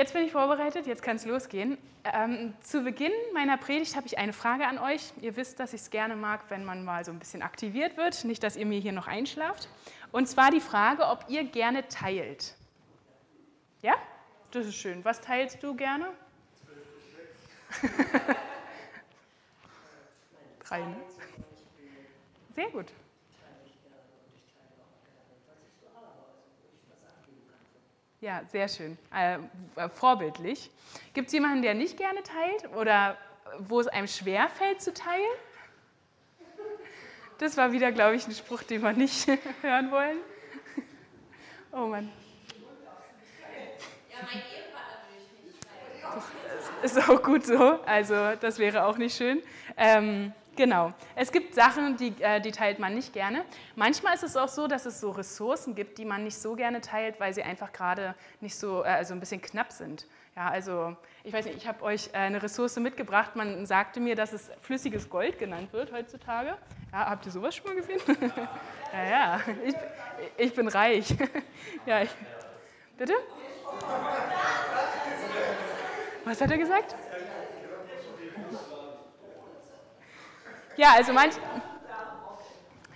Jetzt bin ich vorbereitet, jetzt kann es losgehen. Ähm, zu Beginn meiner Predigt habe ich eine Frage an euch. Ihr wisst, dass ich es gerne mag, wenn man mal so ein bisschen aktiviert wird, nicht, dass ihr mir hier noch einschlaft. Und zwar die Frage, ob ihr gerne teilt. Ja? Das ist schön. Was teilst du gerne? Drei, ne? Sehr gut. Ja, sehr schön. Äh, äh vorbildlich. Gibt es jemanden, der nicht gerne teilt oder wo es einem schwer fällt zu teilen? Das war wieder, glaube ich, ein Spruch, den wir nicht hören wollen. Oh Mann. Ja, mein Ehepartner würde ich nicht Das ist auch gut so. Also, das wäre auch nicht schön. Ähm, Genau. Es gibt Sachen, die, äh, die teilt man nicht gerne. Manchmal ist es auch so, dass es so Ressourcen gibt, die man nicht so gerne teilt, weil sie einfach gerade nicht so, äh, also ein bisschen knapp sind. Ja, also ich weiß nicht, ich habe euch äh, eine Ressource mitgebracht. Man sagte mir, dass es flüssiges Gold genannt wird heutzutage. Ja, habt ihr sowas schon mal gesehen? ja, ja, ich, ich bin reich. ja, ich, bitte? Was hat er gesagt? Ja, also manch.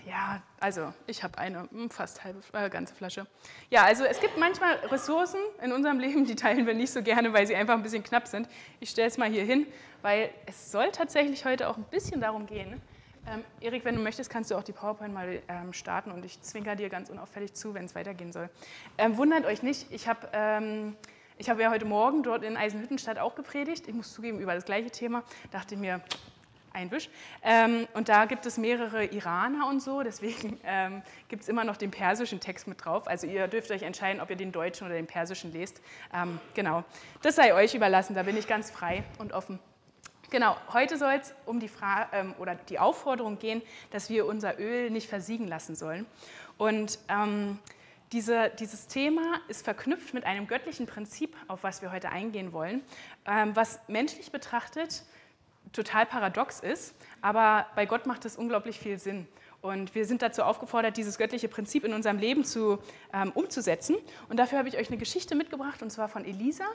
Ja, also ich habe eine hm, fast halbe, äh, ganze Flasche. Ja, also es gibt manchmal Ressourcen in unserem Leben, die teilen wir nicht so gerne, weil sie einfach ein bisschen knapp sind. Ich stelle es mal hier hin, weil es soll tatsächlich heute auch ein bisschen darum gehen. Ähm, Erik, wenn du möchtest, kannst du auch die PowerPoint mal ähm, starten und ich zwinker dir ganz unauffällig zu, wenn es weitergehen soll. Ähm, wundert euch nicht, ich habe ähm, ich hab ja heute Morgen dort in Eisenhüttenstadt auch gepredigt. Ich muss zugeben, über das gleiche Thema. Dachte mir, Einwisch. Ähm, und da gibt es mehrere Iraner und so, deswegen ähm, gibt es immer noch den persischen Text mit drauf. Also ihr dürft euch entscheiden, ob ihr den deutschen oder den persischen lest. Ähm, genau, das sei euch überlassen, da bin ich ganz frei und offen. Genau, heute soll es um die Frage ähm, oder die Aufforderung gehen, dass wir unser Öl nicht versiegen lassen sollen. Und ähm, diese, dieses Thema ist verknüpft mit einem göttlichen Prinzip, auf was wir heute eingehen wollen, ähm, was menschlich betrachtet total paradox ist, aber bei Gott macht es unglaublich viel Sinn. Und wir sind dazu aufgefordert, dieses göttliche Prinzip in unserem Leben zu, ähm, umzusetzen. Und dafür habe ich euch eine Geschichte mitgebracht, und zwar von Elisa.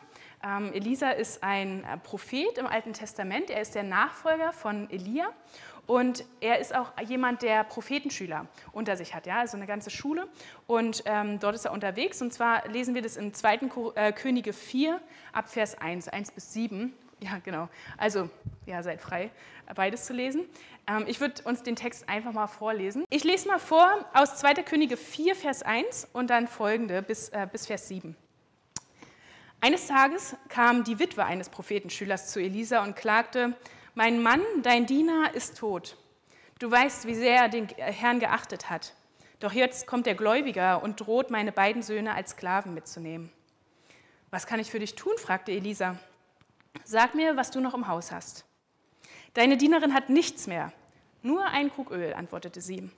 Ähm, Elisa ist ein äh, Prophet im Alten Testament. Er ist der Nachfolger von Elia. Und er ist auch jemand, der Prophetenschüler unter sich hat, ja, also eine ganze Schule. Und ähm, dort ist er unterwegs. Und zwar lesen wir das in 2. Äh, Könige 4 ab Vers 1, 1 bis 7. Ja, genau. Also, ja, seid frei, beides zu lesen. Ähm, ich würde uns den Text einfach mal vorlesen. Ich lese mal vor aus 2. Könige 4, Vers 1 und dann folgende bis, äh, bis Vers 7. Eines Tages kam die Witwe eines Prophetenschülers zu Elisa und klagte, mein Mann, dein Diener, ist tot. Du weißt, wie sehr er den Herrn geachtet hat. Doch jetzt kommt der Gläubiger und droht, meine beiden Söhne als Sklaven mitzunehmen. Was kann ich für dich tun? fragte Elisa. Sag mir, was du noch im Haus hast. Deine Dienerin hat nichts mehr, nur ein Krug Öl, antwortete sie.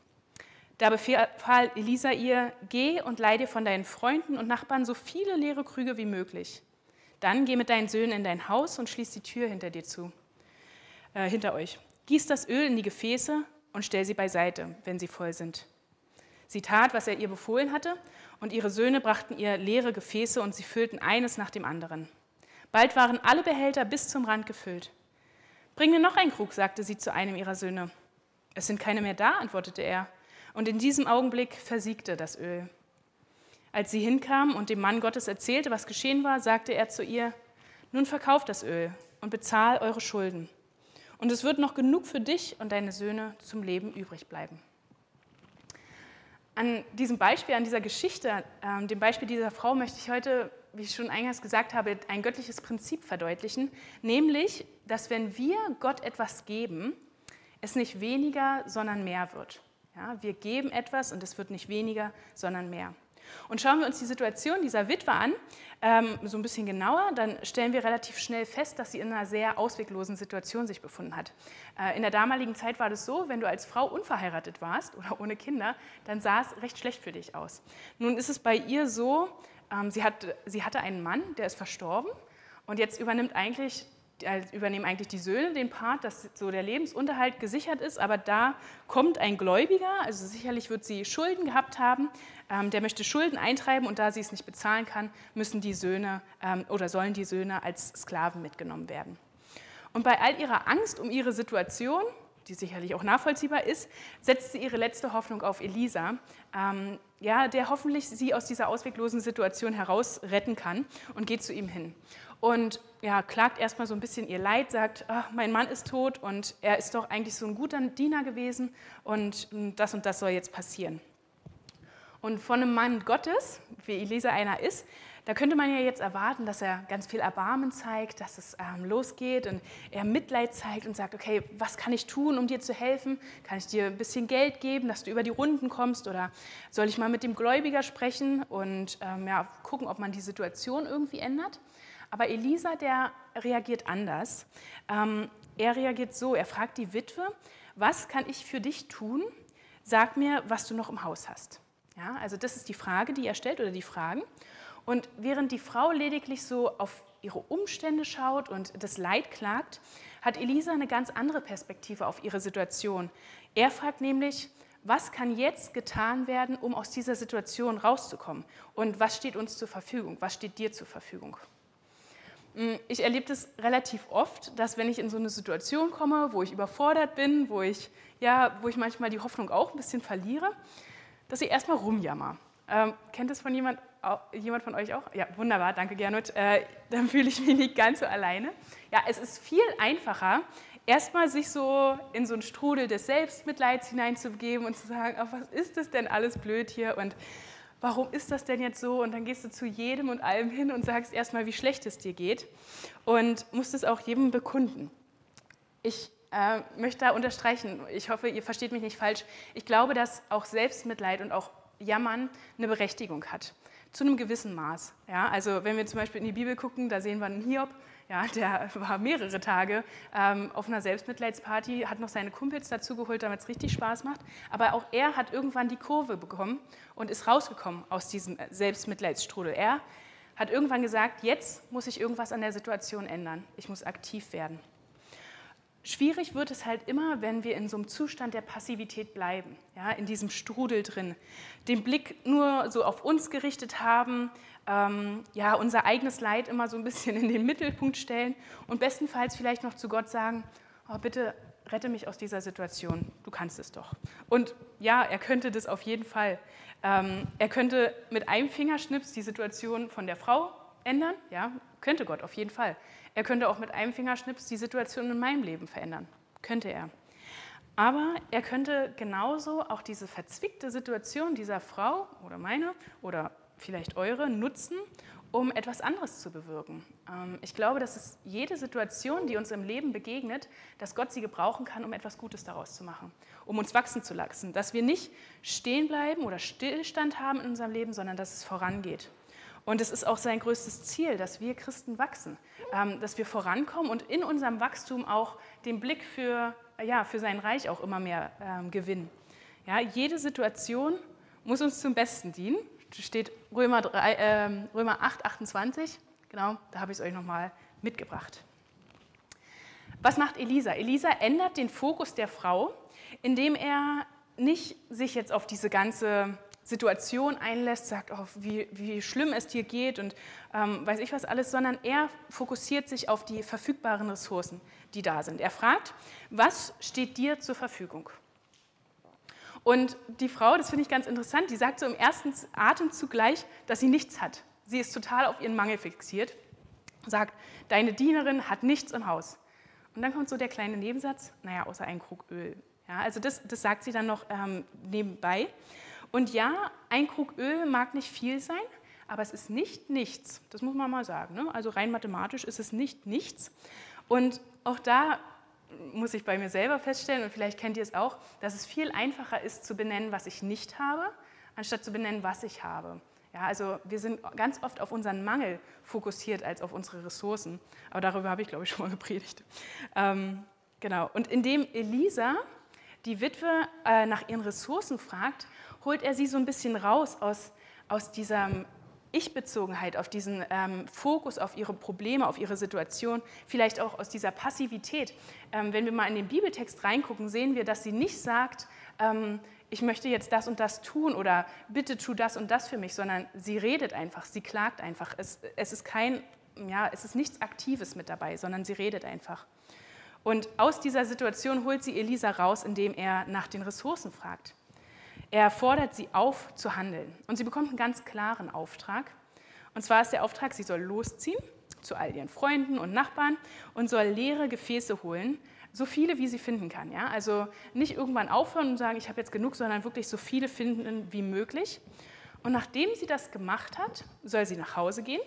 Da befahl Elisa ihr, geh und leih dir von deinen Freunden und Nachbarn so viele leere Krüge wie möglich. Dann geh mit deinen Söhnen in dein Haus und schließ die Tür hinter dir zu, äh, hinter euch. Gieß das Öl in die Gefäße und stell sie beiseite, wenn sie voll sind. Sie tat, was er ihr befohlen hatte, und ihre Söhne brachten ihr leere Gefäße und sie füllten eines nach dem anderen. Bald waren alle Behälter bis zum Rand gefüllt. Bring mir noch einen Krug, sagte sie zu einem ihrer Söhne. Es sind keine mehr da, antwortete er. Und in diesem Augenblick versiegte das Öl. Als sie hinkam und dem Mann Gottes erzählte, was geschehen war, sagte er zu ihr, nun verkauf das Öl und bezahl eure Schulden. Und es wird noch genug für dich und deine Söhne zum Leben übrig bleiben. An diesem Beispiel, an dieser Geschichte, äh, dem Beispiel dieser Frau möchte ich heute wie ich schon eingangs gesagt habe, ein göttliches Prinzip verdeutlichen, nämlich, dass wenn wir Gott etwas geben, es nicht weniger, sondern mehr wird. Ja, wir geben etwas und es wird nicht weniger, sondern mehr. Und schauen wir uns die Situation dieser Witwe an, ähm, so ein bisschen genauer, dann stellen wir relativ schnell fest, dass sie in einer sehr ausweglosen Situation sich befunden hat. Äh, in der damaligen Zeit war das so, wenn du als Frau unverheiratet warst oder ohne Kinder, dann sah es recht schlecht für dich aus. Nun ist es bei ihr so, sie, hat, sie hatte einen Mann, der ist verstorben. Und jetzt übernimmt eigentlich übernehmen eigentlich die Söhne den Part, dass so der Lebensunterhalt gesichert ist, aber da kommt ein Gläubiger, also sicherlich wird sie Schulden gehabt haben, ähm, der möchte Schulden eintreiben. Und da sie es nicht bezahlen kann, müssen die Söhne ähm, oder sollen die Söhne als Sklaven mitgenommen werden. Und bei all ihrer Angst um ihre Situation, die sicherlich auch nachvollziehbar ist, setzt sie ihre letzte Hoffnung auf Elisa, ähm, ja, der hoffentlich sie aus dieser ausweglosen Situation heraus retten kann und geht zu ihm hin und ja, klagt erstmal so ein bisschen ihr Leid, sagt, ach, mein Mann ist tot und er ist doch eigentlich so ein guter Diener gewesen und das und das soll jetzt passieren. Und von einem Mann Gottes, wie Elisa einer ist, da könnte man ja jetzt erwarten, dass er ganz viel Erbarmen zeigt, dass es ähm, losgeht und er Mitleid zeigt und sagt, okay, was kann ich tun, um dir zu helfen? Kann ich dir ein bisschen Geld geben, dass du über die Runden kommst? Oder soll ich mal mit dem Gläubiger sprechen und ähm, ja, gucken, ob man die Situation irgendwie ändert? Aber Elisa, der reagiert anders. Ähm, er reagiert so, er fragt die Witwe, was kann ich für dich tun? Sag mir, was du noch im Haus hast. Ja, also das ist die Frage, die er stellt oder die Fragen. Und während die Frau lediglich so auf ihre Umstände schaut und das Leid klagt, hat Elisa eine ganz andere Perspektive auf ihre Situation. Er fragt nämlich, was kann jetzt getan werden, um aus dieser Situation rauszukommen? Und was steht uns zur Verfügung? Was steht dir zur Verfügung? Mm, ich erlebe das relativ oft, dass wenn ich in so eine Situation komme, wo ich überfordert bin, wo ich, ja, wo ich manchmal die Hoffnung auch ein bisschen verliere, dass ich erstmal rumjammer. Ähm, kennt das von jemand, jemand von euch auch? Ja, wunderbar, danke Gernot. Äh, dann fühle ich mich nicht ganz so alleine. Ja, es ist viel einfacher, erstmal sich so in so einen Strudel des Selbstmitleids hineinzubegeben und zu sagen, ach, was ist das denn alles blöd hier und warum ist das denn jetzt so? Und dann gehst du zu jedem und allem hin und sagst erstmal, wie schlecht es dir geht und musst es auch jedem bekunden. Ich äh, möchte da unterstreichen, ich hoffe, ihr versteht mich nicht falsch, ich glaube, dass auch Selbstmitleid und auch Jammern eine Berechtigung hat, zu einem gewissen Maß. Ja, also wenn wir zum Beispiel in die Bibel gucken, da sehen wir einen Hiob, ja, der war mehrere Tage ähm, auf einer Selbstmitleidsparty, hat noch seine Kumpels dazugeholt, damit es richtig Spaß macht. Aber auch er hat irgendwann die Kurve bekommen und ist rausgekommen aus diesem Selbstmitleidsstrudel. Er hat irgendwann gesagt, jetzt muss ich irgendwas an der Situation ändern. Ich muss aktiv werden. Schwierig wird es halt immer, wenn wir in so einem Zustand der Passivität bleiben, ja, in diesem Strudel drin, den Blick nur so auf uns gerichtet haben, ähm, ja, unser eigenes Leid immer so ein bisschen in den Mittelpunkt stellen und bestenfalls vielleicht noch zu Gott sagen, oh, bitte rette mich aus dieser Situation, du kannst es doch. Und ja, er könnte das auf jeden Fall. Ähm, er könnte mit einem Fingerschnips die Situation von der Frau ändern, ja, könnte Gott auf jeden Fall. Er könnte auch mit einem Fingerschnips die Situation in meinem Leben verändern. Könnte er. Aber er könnte genauso auch diese verzwickte Situation dieser Frau oder meine oder vielleicht eure nutzen, um etwas anderes zu bewirken. Ähm, ich glaube, dass es jede Situation, die uns im Leben begegnet, dass Gott sie gebrauchen kann, um etwas Gutes daraus zu machen, um uns wachsen zu lassen. Dass wir nicht stehen bleiben oder Stillstand haben in unserem Leben, sondern dass es vorangeht. Und es ist auch sein größtes Ziel, dass wir Christen wachsen, ähm, dass wir vorankommen und in unserem Wachstum auch den Blick für, ja, für sein Reich auch immer mehr ähm, gewinnen. Ja, jede Situation muss uns zum Besten dienen. Steht Römer, 3, äh, Römer 8, 28. Genau, da habe ich es euch nochmal mitgebracht. Was macht Elisa? Elisa ändert den Fokus der Frau, indem er nicht sich jetzt auf diese ganze Situation einlässt, sagt, oh, wie, wie schlimm es dir geht und ähm, weiß ich was alles, sondern er fokussiert sich auf die verfügbaren Ressourcen, die da sind. Er fragt, was steht dir zur Verfügung? Und die Frau, das finde ich ganz interessant, die sagt so im ersten Atemzug gleich, dass sie nichts hat. Sie ist total auf ihren Mangel fixiert, sagt, deine Dienerin hat nichts im Haus. Und dann kommt so der kleine Nebensatz, naja, außer ein Krug Öl. Ja, also das, das sagt sie dann noch ähm, nebenbei. Und ja, ein Krug Öl mag nicht viel sein, aber es ist nicht nichts. Das muss man mal sagen. Ne? Also rein mathematisch ist es nicht nichts. Und auch da muss ich bei mir selber feststellen, und vielleicht kennt ihr es auch, dass es viel einfacher ist zu benennen, was ich nicht habe, anstatt zu benennen, was ich habe. Ja, also wir sind ganz oft auf unseren Mangel fokussiert als auf unsere Ressourcen. Aber darüber habe ich, glaube ich, schon mal gepredigt. Ähm, genau. Und indem Elisa die Witwe äh, nach ihren Ressourcen fragt, holt er sie so ein bisschen raus aus, aus, diesem, Ich-Bezogenheit, auf diesen ähm, Fokus auf ihre Probleme, auf ihre Situation, vielleicht auch aus dieser Passivität. Ähm, wenn wir mal in den Bibeltext reingucken, sehen wir, dass sie nicht sagt, ähm, ich möchte jetzt das und das tun oder bitte tu das und das für mich, sondern sie redet einfach, sie klagt einfach. Es, es ist kein, ja, es ist nichts Aktives mit dabei, sondern sie redet einfach. Und aus dieser Situation holt sie Elisa raus, indem er nach den Ressourcen fragt. Er fordert sie auf zu handeln. Und sie bekommt einen ganz klaren Auftrag. Und zwar ist der Auftrag, sie soll losziehen zu all ihren Freunden und Nachbarn und soll leere Gefäße holen, so viele wie sie finden kann. Ja? Also nicht irgendwann aufhören und sagen, ich habe jetzt genug, sondern wirklich so viele finden wie möglich. Und nachdem sie das gemacht hat, soll sie nach Hause gehen.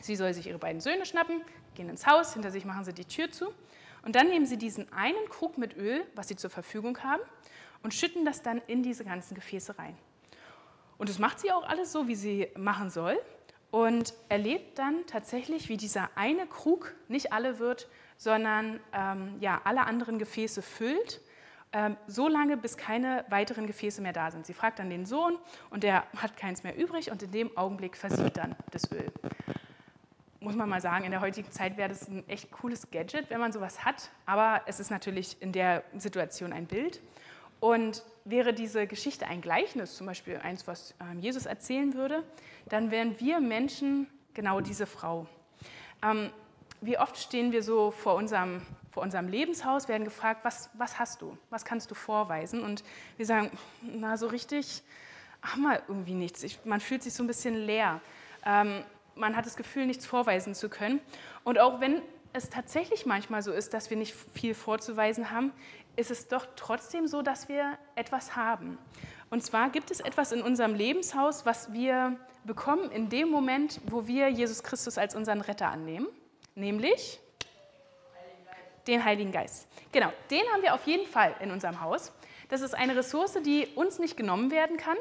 Sie soll sich ihre beiden Söhne schnappen, gehen ins Haus, hinter sich machen sie die Tür zu. Und dann nehmen sie diesen einen Krug mit Öl, was sie zur Verfügung haben, und schütten das dann in diese ganzen Gefäße rein. Und das macht sie auch alles so, wie sie machen soll. Und erlebt dann tatsächlich, wie dieser eine Krug nicht alle wird, sondern ähm, ja, alle anderen Gefäße füllt, ähm, so lange, bis keine weiteren Gefäße mehr da sind. Sie fragt dann den Sohn und der hat keins mehr übrig und in dem Augenblick versiegt dann das Öl. Muss man mal sagen, in der heutigen Zeit wäre das ein echt cooles Gadget, wenn man sowas hat, aber es ist natürlich in der Situation ein Bild. Und wäre diese Geschichte ein Gleichnis, zum Beispiel eins, was ähm, Jesus erzählen würde, dann wären wir Menschen genau diese Frau. Ähm, wie oft stehen wir so vor unserem, vor unserem Lebenshaus, werden gefragt, was, was hast du, was kannst du vorweisen? Und wir sagen, na so richtig haben wir irgendwie nichts. Ich, man fühlt sich so ein bisschen leer. Ähm, man hat das Gefühl, nichts vorweisen zu können. Und auch wenn es tatsächlich manchmal so ist, dass wir nicht viel vorzuweisen haben, ist es doch trotzdem so, dass wir etwas haben. Und zwar gibt es etwas in unserem Lebenshaus, was wir bekommen in dem Moment, wo wir Jesus Christus als unseren Retter annehmen, nämlich den Heiligen Geist. Genau, den haben wir auf jeden Fall in unserem Haus. Das ist eine Ressource, die uns nicht genommen werden kann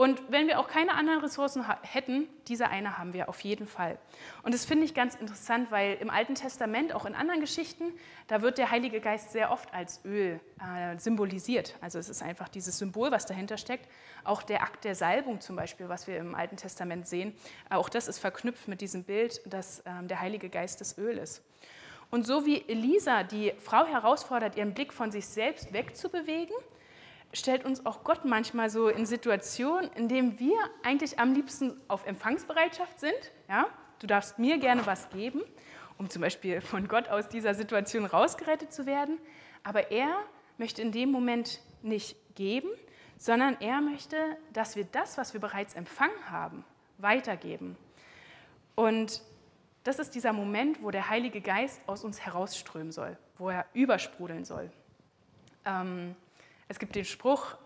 und wenn wir auch keine anderen Ressourcen hätten, diese eine haben wir auf jeden Fall. Und das finde ich ganz interessant, weil im Alten Testament, auch in anderen Geschichten, da wird der Heilige Geist sehr oft als Öl äh, symbolisiert. Also es ist einfach dieses Symbol, was dahinter steckt. Auch der Akt der Salbung zum Beispiel, was wir im Alten Testament sehen, auch das ist verknüpft mit diesem Bild, dass ähm, der Heilige Geist das Öl ist. Und so wie Elisa die Frau herausfordert, ihren Blick von sich selbst wegzubewegen, stellt uns auch Gott manchmal so in Situationen, in denen wir eigentlich am liebsten auf Empfangsbereitschaft sind. Ja? Du darfst mir gerne was geben, um zum Beispiel von Gott aus dieser Situation rausgerettet zu werden. Aber er möchte in dem Moment nicht geben, sondern er möchte, dass wir das, was wir bereits empfangen haben, weitergeben. Und das ist dieser Moment, wo der Heilige Geist aus uns herausströmen soll, wo er übersprudeln soll. Ähm, es gibt den Spruch,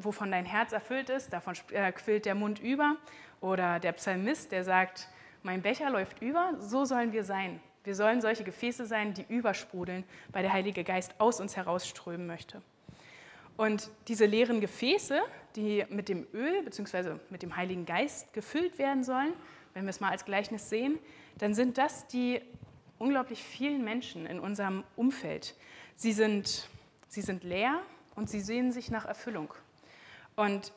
wovon dein Herz erfüllt ist, davon äh, quillt der Mund über. Oder der Psalmist, der sagt, mein Becher läuft über, so sollen wir sein. Wir sollen solche Gefäße sein, die übersprudeln, weil der Heilige Geist aus uns herausströmen möchte. Und diese leeren Gefäße, die mit dem Öl bzw. mit dem Heiligen Geist gefüllt werden sollen, wenn wir es mal als Gleichnis sehen, dann sind das die unglaublich vielen Menschen in unserem Umfeld. Sie sind, sie sind leer, und sie sehen sich nach Erfüllung. Und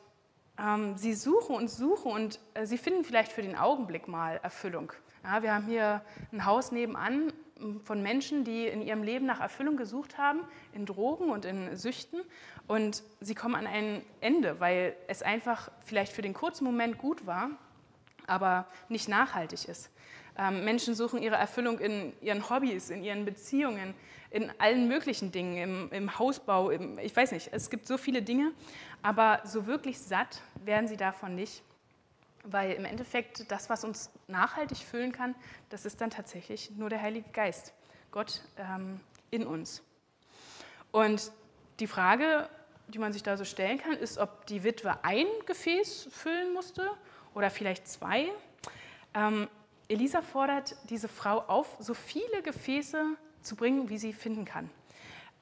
ähm, sie suchen und suchen und äh, sie finden vielleicht für den Augenblick mal Erfüllung. Ja, wir haben hier ein Haus nebenan von Menschen, die in ihrem Leben nach Erfüllung gesucht haben, in Drogen und in Süchten. Und sie kommen an ein Ende, weil es einfach vielleicht für den kurzen Moment gut war, aber nicht nachhaltig ist. Ähm, Menschen suchen ihre Erfüllung in ihren Hobbys, in ihren Beziehungen, in allen möglichen Dingen, im, im Hausbau, im, ich weiß nicht, es gibt so viele Dinge, aber so wirklich satt werden sie davon nicht, weil im Endeffekt das, was uns nachhaltig füllen kann, das ist dann tatsächlich nur der Heilige Geist, Gott ähm, in uns. Und die Frage, die man sich da so stellen kann, ist, ob die Witwe ein Gefäß füllen musste oder vielleicht zwei. Ähm, Elisa fordert diese Frau auf, so viele Gefäße zu bringen, wie sie finden kann.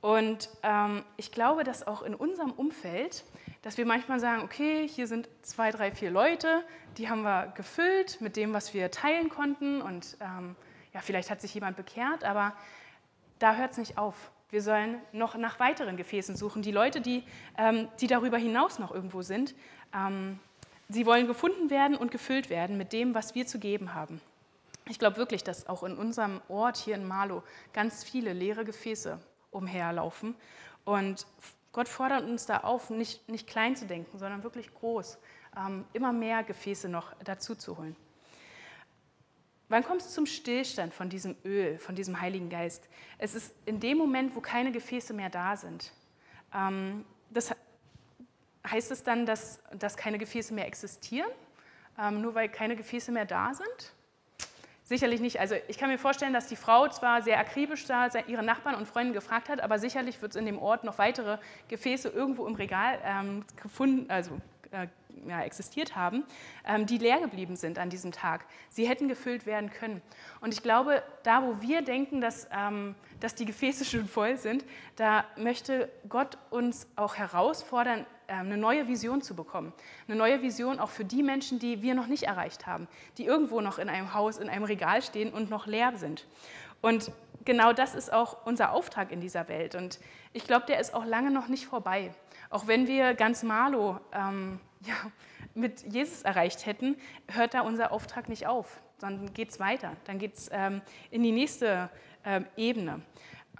Und ähm, ich glaube, dass auch in unserem Umfeld, dass wir manchmal sagen, okay, hier sind zwei, drei, vier Leute, die haben wir gefüllt mit dem, was wir teilen konnten. Und ähm, ja, vielleicht hat sich jemand bekehrt, aber da hört es nicht auf. Wir sollen noch nach weiteren Gefäßen suchen. Die Leute, die, ähm, die darüber hinaus noch irgendwo sind, ähm, Sie wollen gefunden werden und gefüllt werden mit dem, was wir zu geben haben. Ich glaube wirklich, dass auch in unserem Ort hier in Marlow ganz viele leere Gefäße umherlaufen. Und Gott fordert uns da auf, nicht, nicht klein zu denken, sondern wirklich groß, ähm, immer mehr Gefäße noch dazu zu holen. Wann kommt es zum Stillstand von diesem Öl, von diesem Heiligen Geist? Es ist in dem Moment, wo keine Gefäße mehr da sind. Ähm, das heißt es dann, dass, dass keine Gefäße mehr existieren, ähm, nur weil keine Gefäße mehr da sind? Sicherlich nicht. Also ich kann mir vorstellen, dass die Frau zwar sehr akribisch da ihre Nachbarn und Freunde gefragt hat, aber sicherlich wird es in dem Ort noch weitere Gefäße irgendwo im Regal ähm, gefunden, also äh, ja, existiert haben, ähm, die leer geblieben sind an diesem Tag. Sie hätten gefüllt werden können. Und ich glaube, da wo wir denken, dass, ähm, dass die Gefäße schon voll sind, da möchte Gott uns auch herausfordern, eine neue Vision zu bekommen. Eine neue Vision auch für die Menschen, die wir noch nicht erreicht haben, die irgendwo noch in einem Haus, in einem Regal stehen und noch leer sind. Und genau das ist auch unser Auftrag in dieser Welt. Und ich glaube, der ist auch lange noch nicht vorbei. Auch wenn wir ganz Malo ähm, ja, mit Jesus erreicht hätten, hört da unser Auftrag nicht auf, sondern geht es weiter. Dann geht es ähm, in die nächste ähm, Ebene.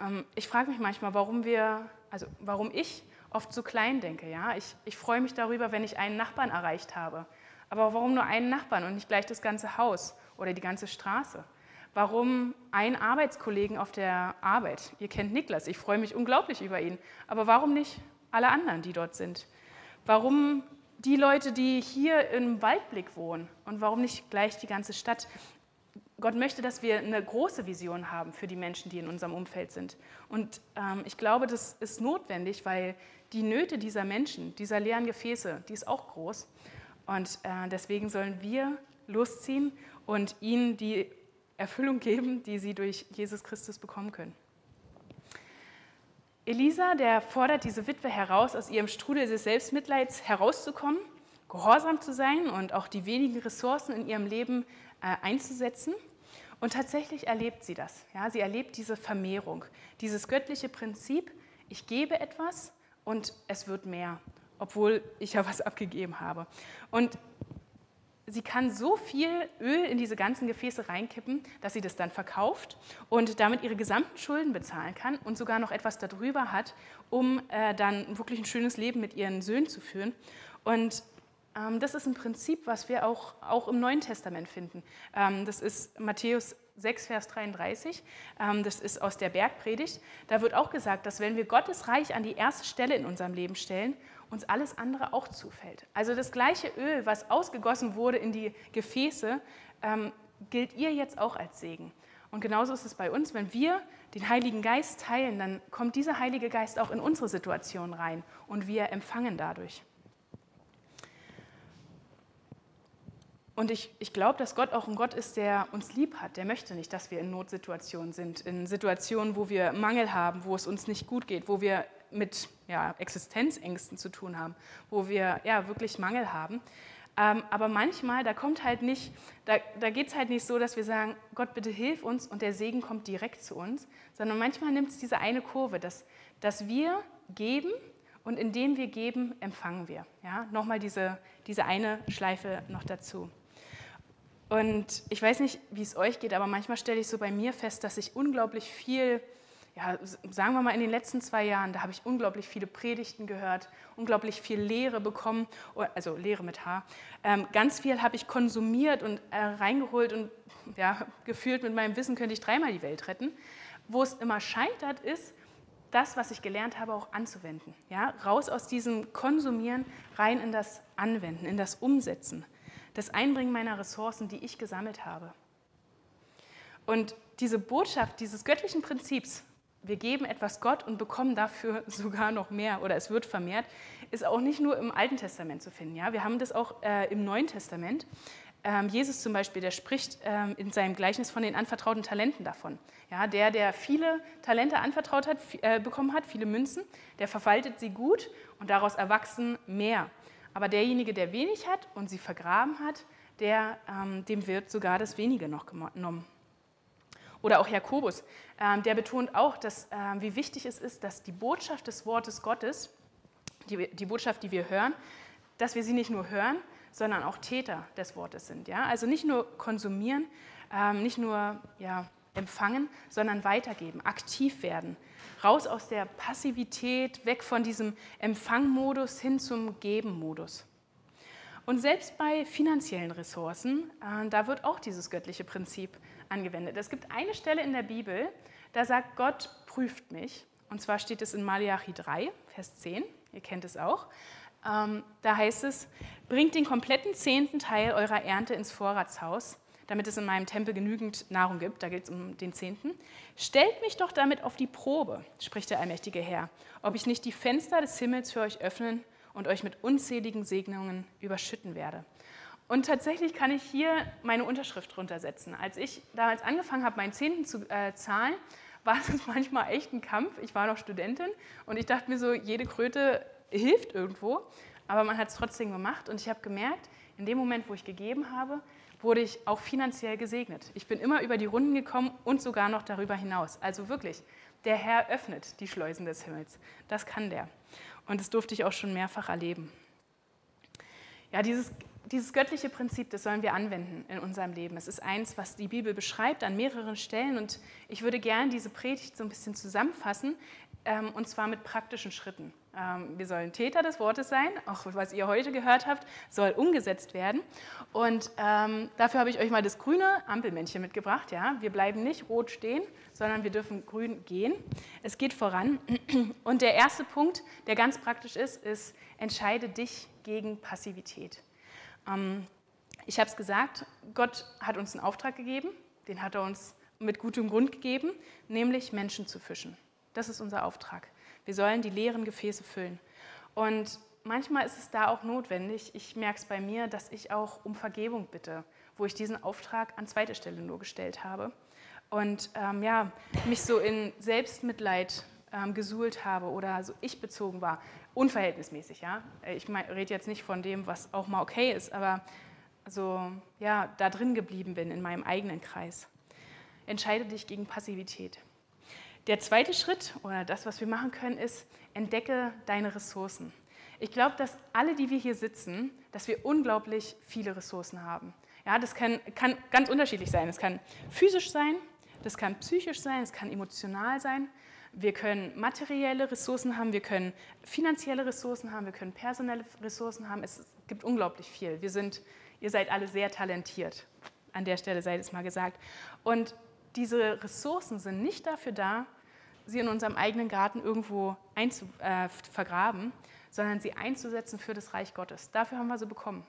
Ähm, ich frage mich manchmal, warum wir, also warum ich oft so klein denke. Ja? Ich, ich freue mich darüber, wenn ich einen Nachbarn erreicht habe. Aber warum nur einen Nachbarn und nicht gleich das ganze Haus oder die ganze Straße? Warum einen Arbeitskollegen auf der Arbeit? Ihr kennt Niklas, ich freue mich unglaublich über ihn. Aber warum nicht alle anderen, die dort sind? Warum die Leute, die hier im Waldblick wohnen und warum nicht gleich die ganze Stadt? Gott möchte, dass wir eine große Vision haben für die Menschen, die in unserem Umfeld sind. Und ähm, ich glaube, das ist notwendig, weil die Nöte dieser Menschen, dieser leeren Gefäße, die ist auch groß. Und äh, deswegen sollen wir losziehen und ihnen die Erfüllung geben, die sie durch Jesus Christus bekommen können. Elisa, der fordert diese Witwe heraus, aus ihrem Strudel des Selbstmitleids herauszukommen, gehorsam zu sein und auch die wenigen Ressourcen in ihrem Leben äh, einzusetzen. Und tatsächlich erlebt sie das. Ja, sie erlebt diese Vermehrung, dieses göttliche Prinzip, ich gebe etwas und es wird mehr, obwohl ich ja was abgegeben habe. Und sie kann so viel Öl in diese ganzen Gefäße reinkippen, dass sie das dann verkauft und damit ihre gesamten Schulden bezahlen kann und sogar noch etwas darüber hat, um äh, dann wirklich ein schönes Leben mit ihren Söhnen zu führen. Und das ist ein Prinzip, was wir auch, auch im Neuen Testament finden. Ähm, das ist Matthäus 6, Vers 33. Ähm, das ist aus der Bergpredigt. Da wird auch gesagt, dass wenn wir Gottes Reich an die erste Stelle in unserem Leben stellen uns alles andere auch zufällt. Also das gleiche Öl, was ausgegossen wurde in die Gefäße, ähm, gilt ihr jetzt auch als Segen. Und genauso ist es bei uns, wenn wir den Heiligen Geist teilen, dann kommt dieser Heilige Geist auch in unsere Situation rein und wir empfangen dadurch. Und ich, ich glaube, dass Gott auch ein Gott ist, der uns lieb hat. Der möchte nicht, dass wir in Notsituationen sind, in Situationen, wo wir Mangel haben, wo es uns nicht gut geht, wo wir mit ja, Existenzängsten zu tun haben, wo wir ja, wirklich Mangel haben. Ähm, aber manchmal, da kommt halt nicht, da, da geht es halt nicht so, dass wir sagen, Gott, bitte hilf uns und der Segen kommt direkt zu uns, sondern manchmal nimmt es diese eine Kurve, dass, dass wir geben und indem wir geben, empfangen wir. Ja? Nochmal diese, diese eine Schleife noch dazu. Und ich weiß nicht, wie es euch geht, aber manchmal stelle ich so bei mir fest, dass ich unglaublich viel ja, sagen wir mal in den letzten zwei Jahren, da habe ich unglaublich viele Predigten gehört, unglaublich viel Lehre bekommen, also Lehre mit H. Ähm, ganz viel habe ich konsumiert und äh, reingeholt und ja, gefühlt mit meinem Wissen könnte ich dreimal die Welt retten. Wo es immer scheitert, ist, das, was ich gelernt habe, auch anzuwenden. Ja? Raus aus diesem Konsumieren, rein in das Anwenden, in das Umsetzen, das Einbringen meiner Ressourcen, die ich gesammelt habe. Und diese Botschaft dieses göttlichen Prinzips, wir geben etwas Gott und bekommen dafür sogar noch mehr oder es wird vermehrt, ist auch nicht nur im Alten Testament zu finden. Ja? Wir haben das auch äh, im Neuen Testament. Ähm, Jesus zum Beispiel, der spricht ähm, in seinem Gleichnis von den anvertrauten Talenten davon. Ja, der, der viele Talente anvertraut hat, äh, bekommen hat, viele Münzen, der verwaltet sie gut und daraus erwachsen mehr. Aber derjenige, der wenig hat und sie vergraben hat, der, ähm, dem wird sogar das Wenige noch genommen. Oder auch Jakobus, ähm, der betont auch, dass, ähm, wie wichtig es ist, dass die Botschaft des Wortes Gottes, die, die Botschaft, die wir hören, dass wir sie nicht nur hören, sondern auch Täter des Wortes sind. Ja? Also nicht nur konsumieren, ähm, nicht nur ja, empfangen, sondern weitergeben, aktiv werden. Raus aus der Passivität, weg von diesem Empfangmodus hin zum Geben-Modus. Und selbst bei finanziellen Ressourcen, äh, da wird auch dieses göttliche Prinzip angewendet. Es gibt eine Stelle in der Bibel, da sagt Gott, prüft mich. Und zwar steht es in Malachi 3, Vers 10. Ihr kennt es auch. Ähm, da heißt es, bringt den kompletten zehnten Teil eurer Ernte ins Vorratshaus, damit es in meinem Tempel genügend Nahrung gibt. Da geht es um den zehnten. Stellt mich doch damit auf die Probe, spricht der allmächtige Herr, ob ich nicht die Fenster des Himmels für euch öffnen und euch mit unzähligen Segnungen überschütten werde. Und tatsächlich kann ich hier meine Unterschrift drunter setzen. Als ich damals angefangen habe, meinen Zehnten zu äh, zahlen, war das manchmal echt ein Kampf. Ich war noch Studentin und ich dachte mir so, jede Kröte hilft irgendwo, aber man hat es trotzdem gemacht und ich habe gemerkt, in dem Moment, wo ich gegeben habe, wurde ich auch finanziell gesegnet. Ich bin immer über die Runden gekommen und sogar noch darüber hinaus. Also wirklich, der Herr öffnet die Schleusen des Himmels. Das kann der. Und das durfte ich auch schon mehrfach erleben. Ja, dieses, dieses göttliche Prinzip, das sollen wir anwenden in unserem Leben. Es ist eins, was die Bibel beschreibt an mehreren Stellen. Und ich würde gerne diese Predigt so ein bisschen zusammenfassen, ähm, und zwar mit praktischen Schritten. Ähm, wir sollen Täter des Wortes sein, auch was ihr heute gehört habt, soll umgesetzt werden. Und ähm, dafür habe ich euch mal das grüne Ampelmännchen mitgebracht. Ja? Wir bleiben nicht rot stehen, sondern wir dürfen grün gehen. Es geht voran. Und der erste Punkt, der ganz praktisch ist, ist, entscheide dich gegen Passivität. Ähm, ich habe es gesagt, Gott hat uns einen Auftrag gegeben, den hat er uns mit gutem Grund gegeben, nämlich Menschen zu fischen. Das ist unser Auftrag. Wir sollen die leeren Gefäße füllen. Und manchmal ist es da auch notwendig, ich merke es bei mir, dass ich auch um Vergebung bitte, wo ich diesen Auftrag an zweite Stelle nur gestellt habe. Und ähm, ja, mich so in Selbstmitleid ähm, gesuhlt habe oder so ich bezogen war. Unverhältnismäßig, ja. Ich rede jetzt nicht von dem, was auch mal okay ist, aber so, ja, da drin geblieben bin in meinem eigenen Kreis. Entscheide dich gegen Passivität. Der zweite Schritt oder das, was wir machen können, ist, entdecke deine Ressourcen. Ich glaube, dass alle, die wir hier sitzen, dass wir unglaublich viele Ressourcen haben. Ja, das kann, kann ganz unterschiedlich sein. Es kann physisch sein, das kann psychisch sein, es kann emotional sein. Wir können materielle Ressourcen haben, wir können finanzielle Ressourcen haben, wir können personelle Ressourcen haben. Es gibt unglaublich viel. Wir sind, ihr seid alle sehr talentiert. An der Stelle sei es mal gesagt. Und diese Ressourcen sind nicht dafür da, sie in unserem eigenen Garten irgendwo einzu, äh, vergraben, sondern sie einzusetzen für das Reich Gottes. Dafür haben wir sie bekommen.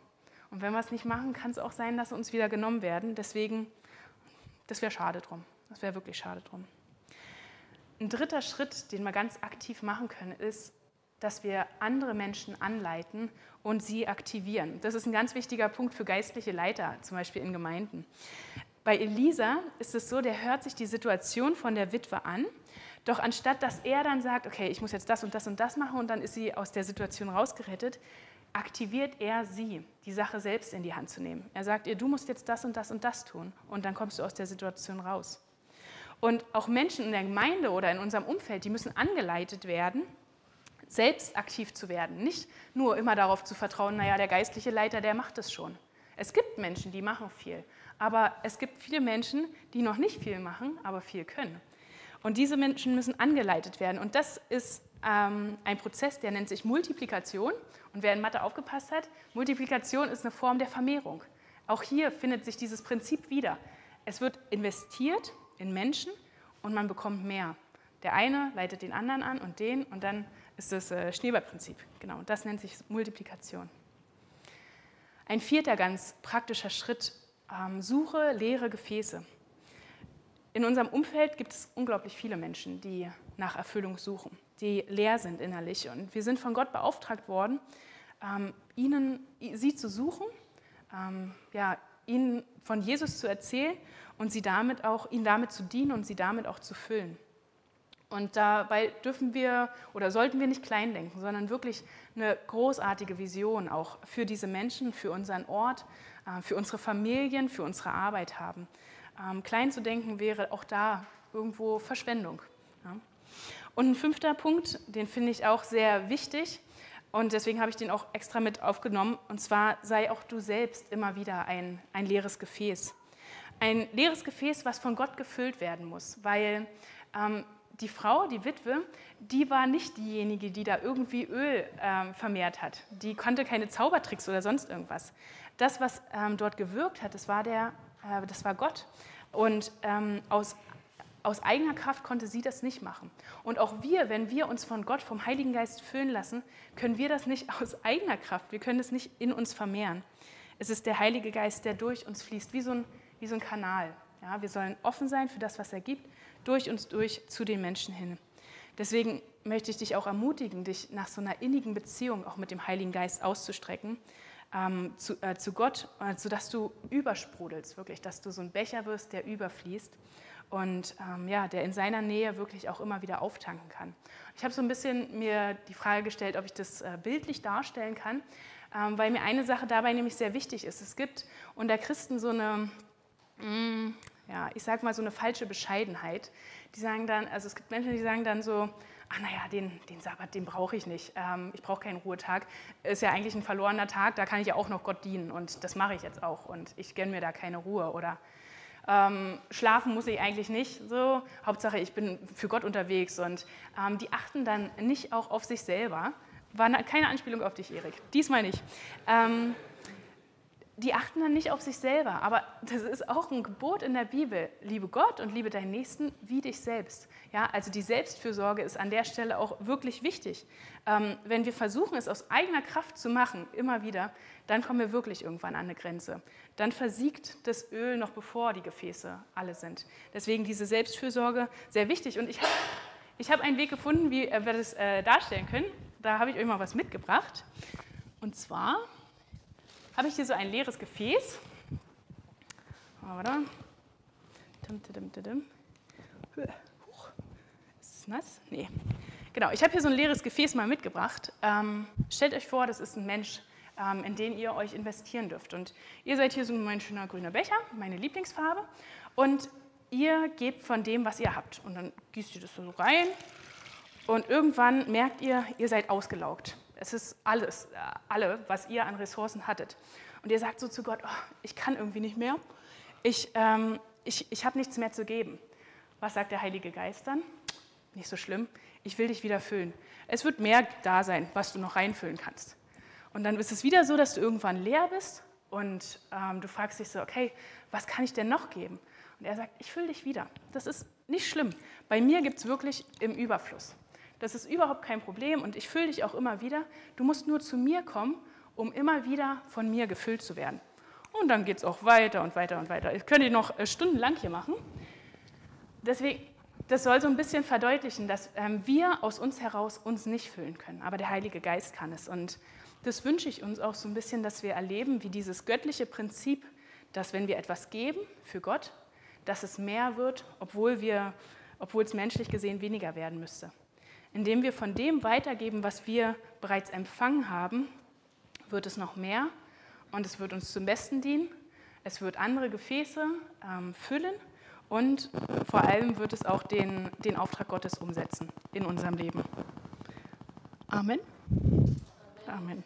Und wenn wir es nicht machen, kann es auch sein, dass sie uns wieder genommen werden. Deswegen, das wäre schade drum. Das wäre wirklich schade drum. Ein dritter Schritt, den wir ganz aktiv machen können, ist, dass wir andere Menschen anleiten und sie aktivieren. Das ist ein ganz wichtiger Punkt für geistliche Leiter, zum Beispiel in Gemeinden. Bei Elisa ist es so, der hört sich die Situation von der Witwe an, doch anstatt dass er dann sagt, okay, ich muss jetzt das und das und das machen und dann ist sie aus der Situation rausgerettet, aktiviert er sie, die Sache selbst in die Hand zu nehmen. Er sagt ihr, du musst jetzt das und das und das tun und dann kommst du aus der Situation raus. Und auch Menschen in der Gemeinde oder in unserem Umfeld, die müssen angeleitet werden, selbst aktiv zu werden. Nicht nur immer darauf zu vertrauen, naja, der geistliche Leiter, der macht es schon. Es gibt Menschen, die machen viel. Aber es gibt viele Menschen, die noch nicht viel machen, aber viel können. Und diese Menschen müssen angeleitet werden. Und das ist ähm, ein Prozess, der nennt sich Multiplikation. Und wer in Mathe aufgepasst hat, Multiplikation ist eine Form der Vermehrung. Auch hier findet sich dieses Prinzip wieder. Es wird investiert in Menschen und man bekommt mehr. Der eine leitet den anderen an und den und dann ist das äh, Schneeballprinzip. Genau, das nennt sich Multiplikation. Ein vierter ganz praktischer Schritt ähm, suche leere Gefäße. In unserem Umfeld gibt es unglaublich viele Menschen, die nach Erfüllung suchen, die leer sind innerlich. Und wir sind von Gott beauftragt worden, ähm, ihnen, sie zu suchen, ähm, ja, ihnen von Jesus zu erzählen und sie damit auch, ihnen damit zu dienen und sie damit auch zu füllen. Und dabei dürfen wir oder sollten wir nicht klein denken, sondern wirklich eine großartige Vision auch für diese Menschen, für unseren Ort, äh, für unsere Familien, für unsere Arbeit haben. Ähm, klein zu denken wäre auch da irgendwo Verschwendung. Und ein fünfter Punkt, den finde ich auch sehr wichtig. Und deswegen habe ich den auch extra mit aufgenommen. Und zwar sei auch du selbst immer wieder ein, ein leeres Gefäß. Ein leeres Gefäß, was von Gott gefüllt werden muss, weil ähm, die Frau, die Witwe, die war nicht diejenige, die da irgendwie Öl ähm, vermehrt hat. Die konnte keine Zaubertricks oder sonst irgendwas. Das, was ähm, dort gewirkt hat, das war, der, äh, das war Gott. Und ähm, aus, aus eigener Kraft konnte sie das nicht machen. Und auch wir, wenn wir uns von Gott, vom Heiligen Geist füllen lassen, können wir das nicht aus eigener Kraft. Wir können es nicht in uns vermehren. Es ist der Heilige Geist, der durch uns fließt, wie so ein, wie so ein Kanal. Ja, wir sollen offen sein für das, was er gibt durch uns durch zu den Menschen hin. Deswegen möchte ich dich auch ermutigen, dich nach so einer innigen Beziehung auch mit dem Heiligen Geist auszustrecken, ähm, zu, äh, zu, Gott, äh, sodass du übersprudelst, wirklich, dass du so ein Becher wirst, der überfließt und ähm, ja, der in seiner Nähe wirklich auch immer wieder auftanken kann. Ich habe so ein bisschen mir die Frage gestellt, ob ich das äh, bildlich darstellen kann, ähm, weil mir eine Sache dabei nämlich sehr wichtig ist. Es gibt unter Christen so eine, mh, mm, ich sage mal so eine falsche Bescheidenheit. Die sagen dann, also es gibt Menschen, die sagen dann so, ach naja, den, den Sabbat, den brauche ich nicht. Ähm, ich brauche keinen Ruhetag. Ist ja eigentlich ein verlorener Tag, da kann ich ja auch noch Gott dienen und das mache ich jetzt auch und ich gönne mir da keine Ruhe oder ähm, schlafen muss ich eigentlich nicht. So, Hauptsache, ich bin für Gott unterwegs und ähm, die achten dann nicht auch auf sich selber. War keine Anspielung auf dich, Erik. Diesmal nicht. Ähm, die achten dann nicht auf sich selber. Aber das ist auch ein Gebot in der Bibel. Liebe Gott und liebe deinen Nächsten wie dich selbst. Ja, also die Selbstfürsorge ist an der Stelle auch wirklich wichtig. Ähm, wenn wir versuchen, es aus eigener Kraft zu machen, immer wieder, dann kommen wir wirklich irgendwann an eine Grenze. Dann versiegt das Öl noch bevor die Gefäße alle sind. Deswegen diese Selbstfürsorge sehr wichtig. Und ich habe ich hab einen Weg gefunden, wie wir das äh, darstellen können. Da habe ich euch mal was mitgebracht. Und zwar habe ich hier so ein leeres Gefäß. Oder? Ist es nass? Nee. Genau, ich habe hier so ein leeres Gefäß mal mitgebracht. Ähm, stellt euch vor, das ist ein Mensch, ähm, in den ihr euch investieren dürft. Und ihr seid hier so mein schöner grüner Becher, meine Lieblingsfarbe. Und ihr gebt von dem, was ihr habt. Und dann gießt ihr das so rein. Und irgendwann merkt ihr, ihr seid ausgelaugt. Es ist alles, äh, alle, was ihr an Ressourcen hattet. Und ihr sagt so zu Gott, oh, ich kann irgendwie nicht mehr. Ich, ähm, ich, ich habe nichts mehr zu geben. Was sagt der Heilige Geist dann? Nicht so schlimm. Ich will dich wieder füllen. Es wird mehr da sein, was du noch reinfüllen kannst. Und dann ist es wieder so, dass du irgendwann leer bist und ähm, du fragst dich so, okay, was kann ich denn noch geben? Und er sagt, ich fülle dich wieder. Das ist nicht schlimm. Bei mir gibt es wirklich im Überfluss. Das ist überhaupt kein Problem und ich fülle dich auch immer wieder. Du musst nur zu mir kommen, um immer wieder von mir gefüllt zu werden. Und dann geht es auch weiter und weiter und weiter. Ich könnte noch äh, stundenlang hier machen. Deswegen, das soll so ein bisschen verdeutlichen, dass ähm, wir aus uns heraus uns nicht füllen können, aber der Heilige Geist kann es. Und das wünsche ich uns auch so ein bisschen, dass wir erleben, wie dieses göttliche Prinzip, dass wenn wir etwas geben für Gott, dass es mehr wird, obwohl, es menschlich gesehen weniger werden müsste indem wir von dem weitergeben, was wir bereits empfangen haben, wird es noch mehr und es wird uns zum Besten dienen. Es wird andere Gefäße ähm, füllen und vor allem wird es auch den, den Auftrag Gottes umsetzen in unserem Leben. Amen. Amen.